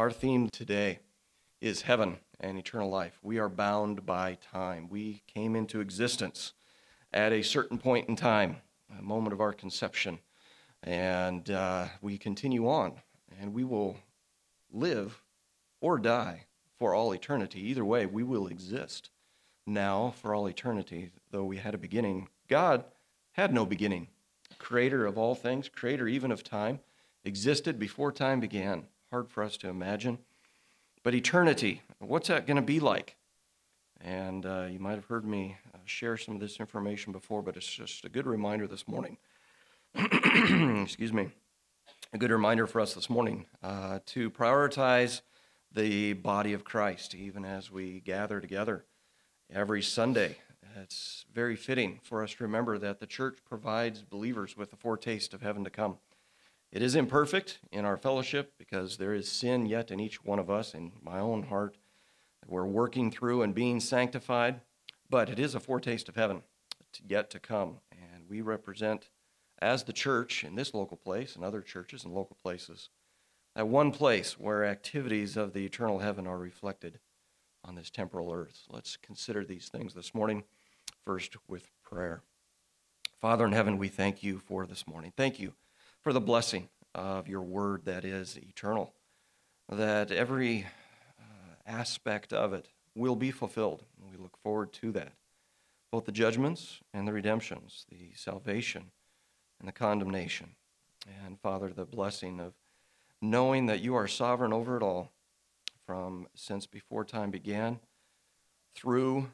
Our theme today is heaven and eternal life. We are bound by time. We came into existence at a certain point in time, a moment of our conception, and uh, we continue on, and we will live or die for all eternity. Either way, we will exist now for all eternity, though we had a beginning. God had no beginning. Creator of all things, creator even of time, existed before time began. Hard for us to imagine. But eternity, what's that going to be like? And uh, you might have heard me uh, share some of this information before, but it's just a good reminder this morning. Excuse me. A good reminder for us this morning uh, to prioritize the body of Christ, even as we gather together every Sunday. It's very fitting for us to remember that the church provides believers with a foretaste of heaven to come. It is imperfect in our fellowship because there is sin yet in each one of us, in my own heart. We're working through and being sanctified, but it is a foretaste of heaven yet to come. And we represent, as the church in this local place and other churches and local places, that one place where activities of the eternal heaven are reflected on this temporal earth. Let's consider these things this morning, first with prayer. Father in heaven, we thank you for this morning. Thank you for the blessing of your word that is eternal, that every uh, aspect of it will be fulfilled. We look forward to that. Both the judgments and the redemptions, the salvation and the condemnation. And Father, the blessing of knowing that you are sovereign over it all from since before time began through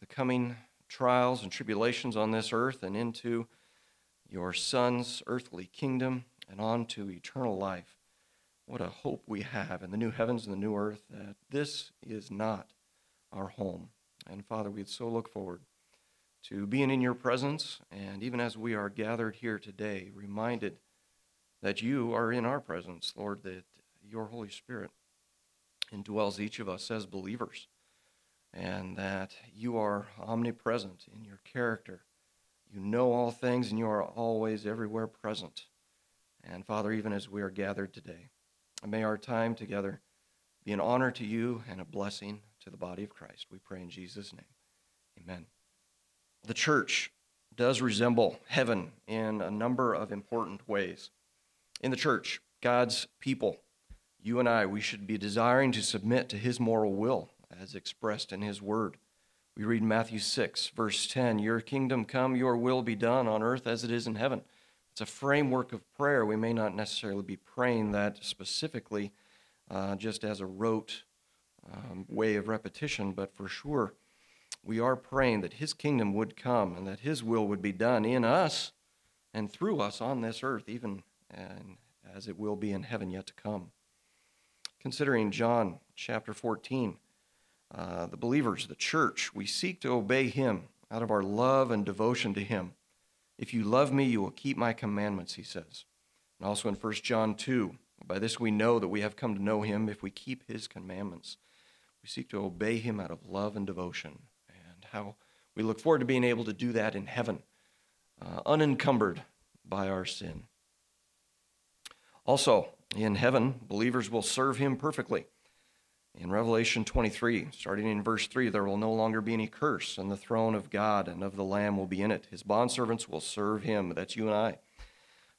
the coming trials and tribulations on this earth and into your Son's earthly kingdom and on to eternal life. What a hope we have in the new heavens and the new earth that this is not our home. And Father, we so look forward to being in your presence, and even as we are gathered here today, reminded that you are in our presence, Lord, that your Holy Spirit indwells each of us as believers, and that you are omnipresent in your character you know all things, and you are always everywhere present. And Father, even as we are gathered today, may our time together be an honor to you and a blessing to the body of Christ. We pray in Jesus' name. Amen. The church does resemble heaven in a number of important ways. In the church, God's people, you and I, we should be desiring to submit to his moral will as expressed in his word. We read Matthew 6, verse 10 Your kingdom come, your will be done on earth as it is in heaven. It's a framework of prayer. We may not necessarily be praying that specifically uh, just as a rote um, way of repetition, but for sure we are praying that His kingdom would come and that His will would be done in us and through us on this earth, even as it will be in heaven yet to come. Considering John chapter 14, uh, the believers, the church, we seek to obey him out of our love and devotion to him. If you love me, you will keep my commandments, he says. And also in 1 John 2, by this we know that we have come to know him if we keep his commandments. We seek to obey him out of love and devotion, and how we look forward to being able to do that in heaven, uh, unencumbered by our sin. Also, in heaven, believers will serve him perfectly. In Revelation 23, starting in verse 3, there will no longer be any curse, and the throne of God and of the Lamb will be in it. His bondservants will serve him. That's you and I.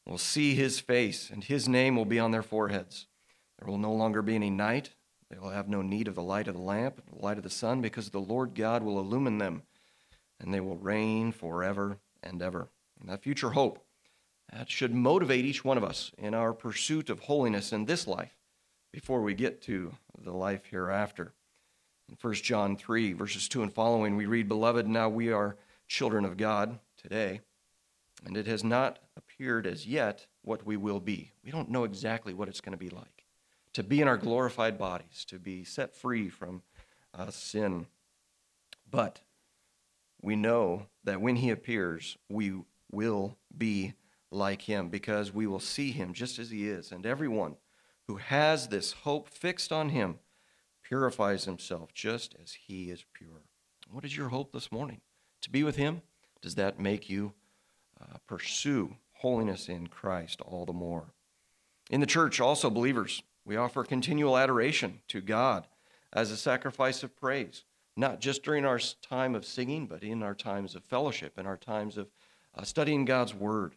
Will see his face, and his name will be on their foreheads. There will no longer be any night. They will have no need of the light of the lamp, the light of the sun, because the Lord God will illumine them, and they will reign forever and ever. And that future hope, that should motivate each one of us in our pursuit of holiness in this life before we get to the life hereafter. In 1 John 3, verses 2 and following, we read, Beloved, now we are children of God today, and it has not appeared as yet what we will be. We don't know exactly what it's going to be like. To be in our glorified bodies, to be set free from uh, sin. But we know that when he appears, we will be like him because we will see him just as he is. And everyone who has this hope fixed on him purifies himself just as he is pure. What is your hope this morning? To be with him? Does that make you uh, pursue holiness in Christ all the more? In the church, also believers, We offer continual adoration to God as a sacrifice of praise, not just during our time of singing, but in our times of fellowship, in our times of uh, studying God's Word.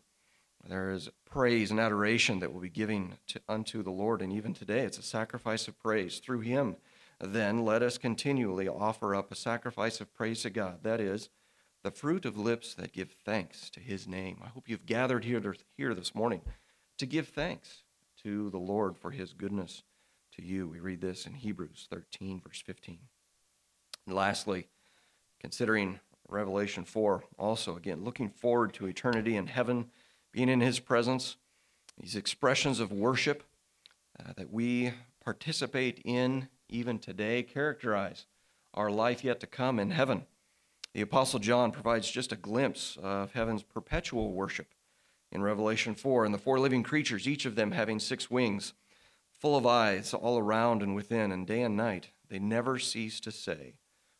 There is praise and adoration that we'll be giving to, unto the Lord, and even today it's a sacrifice of praise. Through Him, then, let us continually offer up a sacrifice of praise to God. That is, the fruit of lips that give thanks to His name. I hope you've gathered here, here this morning to give thanks to the Lord for His goodness to you. We read this in Hebrews 13, verse 15. And lastly, considering Revelation 4, also again, looking forward to eternity in heaven being in His presence, these expressions of worship uh, that we participate in even today characterize our life yet to come in heaven. The Apostle John provides just a glimpse of heaven's perpetual worship in Revelation 4. And the four living creatures, each of them having six wings, full of eyes all around and within, and day and night, they never cease to say,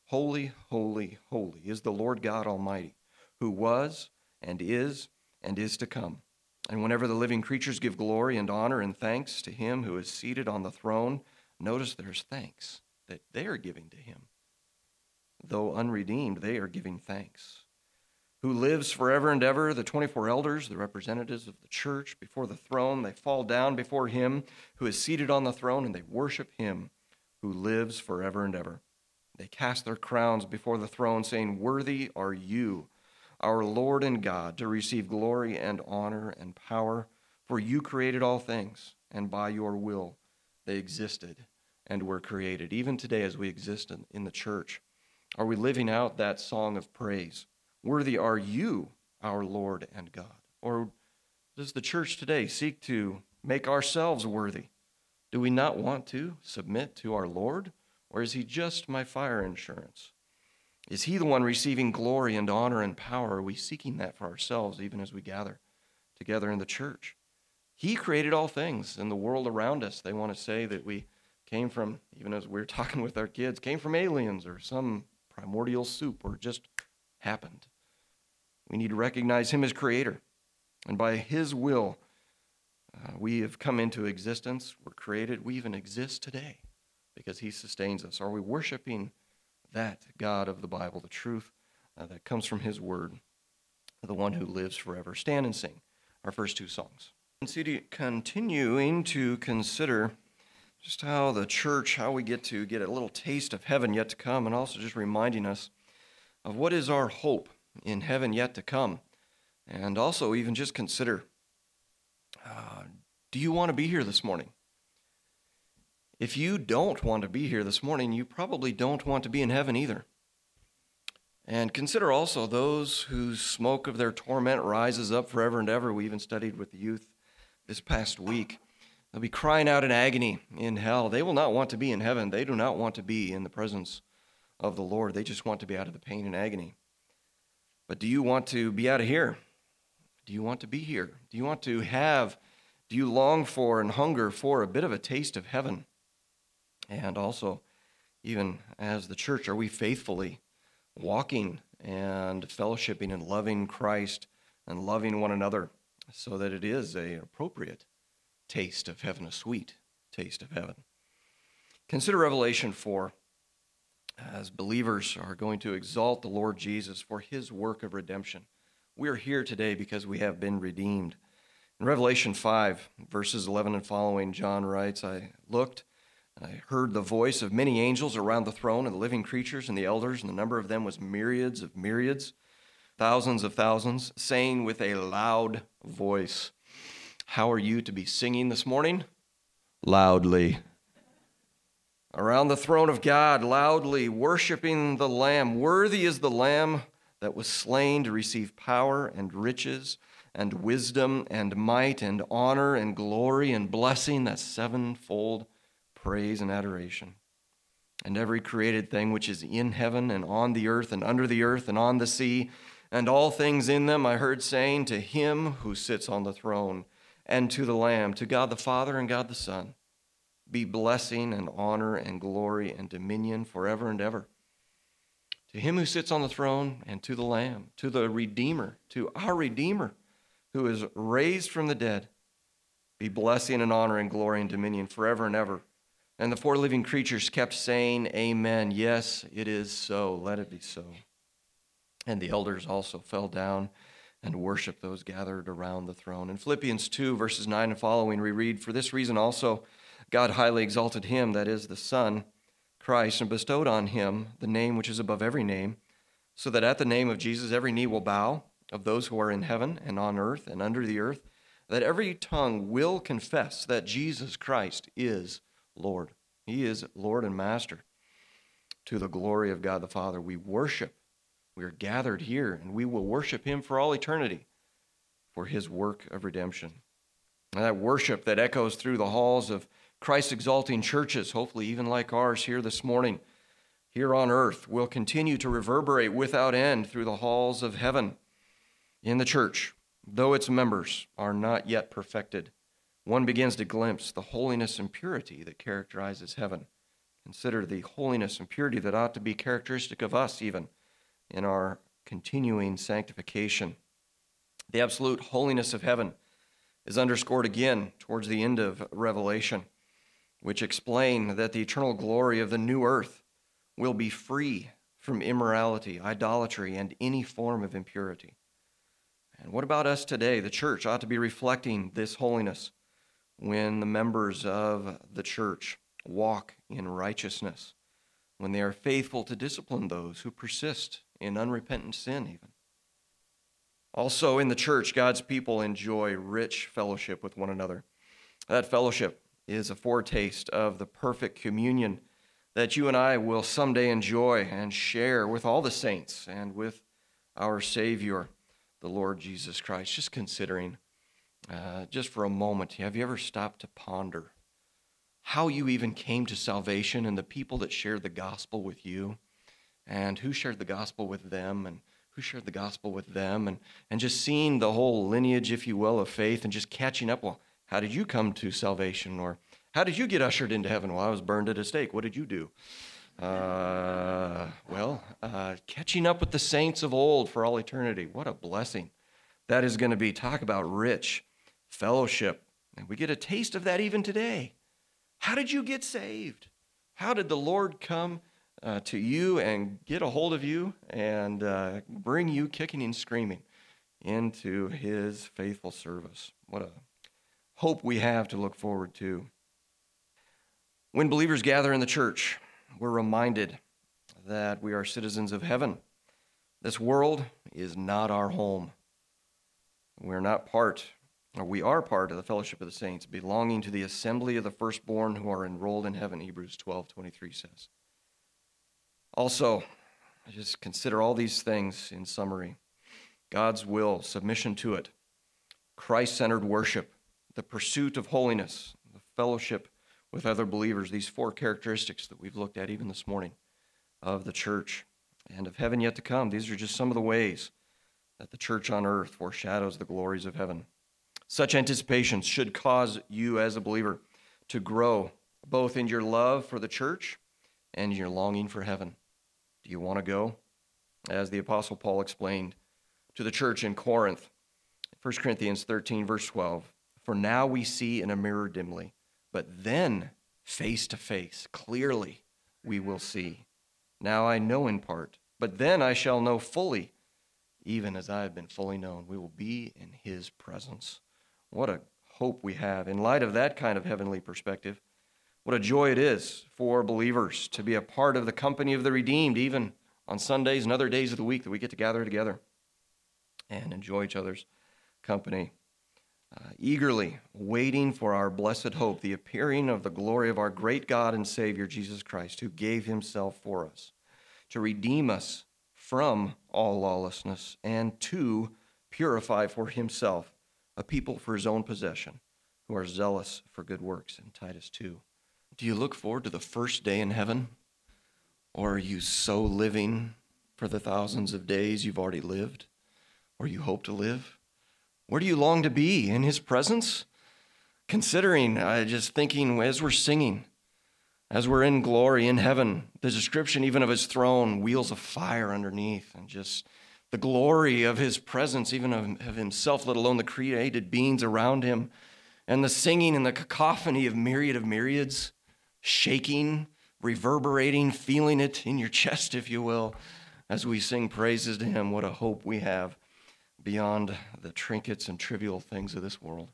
Holy, holy, holy is the Lord God Almighty, who was and is and is to come. And whenever the living creatures give glory and honor and thanks to him who is seated on the throne, notice there's thanks that they are giving to him. Though unredeemed, they are giving thanks. Who lives forever and ever, the 24 elders, the representatives of the church, before the throne, they fall down before him who is seated on the throne and they worship him who lives forever and ever. They cast their crowns before the throne, saying, Worthy are you our Lord and God, to receive glory and honor and power. For you created all things, and by your will they existed and were created. Even today, as we exist in, in the church, are we living out that song of praise? Worthy are you, our Lord and God. Or does the church today seek to make ourselves worthy? Do we not want to submit to our Lord? Or is he just my fire insurance? Is he the one receiving glory and honor and power? Are we seeking that for ourselves even as we gather together in the church? He created all things in the world around us. They want to say that we came from, even as we are talking with our kids, came from aliens or some primordial soup or just happened. We need to recognize him as creator. And by his will, uh, we have come into existence. We're created. We even exist today because he sustains us. Are we worshiping? That God of the Bible, the truth uh, that comes from His Word, the one who lives forever. Stand and sing our first two songs. Continuing to consider just how the church, how we get to get a little taste of heaven yet to come, and also just reminding us of what is our hope in heaven yet to come. And also, even just consider uh, do you want to be here this morning? If you don't want to be here this morning, you probably don't want to be in heaven either. And consider also those whose smoke of their torment rises up forever and ever. We even studied with the youth this past week. They'll be crying out in agony in hell. They will not want to be in heaven. They do not want to be in the presence of the Lord. They just want to be out of the pain and agony. But do you want to be out of here? Do you want to be here? Do you want to have, do you long for and hunger for a bit of a taste of heaven? And also, even as the church, are we faithfully walking and fellowshipping and loving Christ and loving one another so that it is an appropriate taste of heaven, a sweet taste of heaven? Consider Revelation 4 as believers are going to exalt the Lord Jesus for his work of redemption. We are here today because we have been redeemed. In Revelation 5, verses 11 and following, John writes, I looked I heard the voice of many angels around the throne and the living creatures and the elders, and the number of them was myriads of myriads, thousands of thousands, saying with a loud voice, How are you to be singing this morning? Loudly. Around the throne of God, loudly worshiping the Lamb. Worthy is the Lamb that was slain to receive power and riches and wisdom and might and honor and glory and blessing, that sevenfold praise and adoration. And every created thing which is in heaven and on the earth and under the earth and on the sea, and all things in them, I heard saying, To him who sits on the throne and to the Lamb, to God the Father and God the Son, be blessing and honor and glory and dominion forever and ever. To him who sits on the throne and to the Lamb, to the Redeemer, to our Redeemer, who is raised from the dead be blessing and honor and glory and dominion forever and ever. And the four living creatures kept saying, Amen. Yes, it is so. Let it be so. And the elders also fell down and worshiped those gathered around the throne. In Philippians 2, verses 9 and following, we read, For this reason also God highly exalted him, that is, the Son, Christ, and bestowed on him the name which is above every name, so that at the name of Jesus every knee will bow, of those who are in heaven and on earth and under the earth, that every tongue will confess that Jesus Christ is Lord. He is Lord and Master. To the glory of God the Father, we worship. We are gathered here, and we will worship Him for all eternity for His work of redemption. And that worship that echoes through the halls of Christ exalting churches, hopefully even like ours here this morning, here on earth, will continue to reverberate without end through the halls of heaven in the church, though its members are not yet perfected one begins to glimpse the holiness and purity that characterizes heaven. Consider the holiness and purity that ought to be characteristic of us, even in our continuing sanctification. The absolute holiness of heaven is underscored again towards the end of Revelation, which explain that the eternal glory of the new earth will be free from immorality, idolatry, and any form of impurity. And what about us today? The church ought to be reflecting this holiness when the members of the church walk in righteousness, when they are faithful to discipline those who persist in unrepentant sin, even. Also, in the church, God's people enjoy rich fellowship with one another. That fellowship is a foretaste of the perfect communion that you and I will someday enjoy and share with all the saints and with our Savior, the Lord Jesus Christ. Just considering uh, just for a moment, have you ever stopped to ponder how you even came to salvation and the people that shared the gospel with you and who shared the gospel with them and who shared the gospel with them and, and just seeing the whole lineage, if you will, of faith and just catching up? Well, how did you come to salvation? Or how did you get ushered into heaven? Well, I was burned at a stake. What did you do? Uh, well, uh, catching up with the saints of old for all eternity. What a blessing that is going to be. Talk about rich fellowship. And we get a taste of that even today. How did you get saved? How did the Lord come uh, to you and get a hold of you and uh, bring you kicking and screaming into his faithful service? What a hope we have to look forward to. When believers gather in the church, we're reminded that we are citizens of heaven. This world is not our home. We're not part we are part of the fellowship of the saints, belonging to the assembly of the firstborn who are enrolled in heaven, Hebrews 12 23 says. Also, just consider all these things in summary God's will, submission to it, Christ centered worship, the pursuit of holiness, the fellowship with other believers, these four characteristics that we've looked at even this morning of the church and of heaven yet to come. These are just some of the ways that the church on earth foreshadows the glories of heaven. Such anticipations should cause you as a believer to grow both in your love for the church and your longing for heaven. Do you want to go? As the Apostle Paul explained to the church in Corinth, 1 Corinthians 13, verse 12 For now we see in a mirror dimly, but then face to face, clearly we will see. Now I know in part, but then I shall know fully, even as I have been fully known. We will be in his presence. What a hope we have. In light of that kind of heavenly perspective, what a joy it is for believers to be a part of the company of the redeemed, even on Sundays and other days of the week that we get to gather together and enjoy each other's company. Uh, eagerly waiting for our blessed hope, the appearing of the glory of our great God and Savior, Jesus Christ, who gave himself for us to redeem us from all lawlessness and to purify for himself a people for his own possession who are zealous for good works in Titus 2. Do you look forward to the first day in heaven? Or are you so living for the thousands of days you've already lived or you hope to live? Where do you long to be? In his presence? Considering, uh, just thinking as we're singing, as we're in glory in heaven, the description even of his throne, wheels of fire underneath, and just the glory of his presence, even of, himself, let alone the created beings around him. and the singing and the cacophony of myriad of myriads, shaking, reverberating, feeling it in your chest, if you will, as we sing praises to Him. What a hope we have beyond the trinkets and trivial things of this world.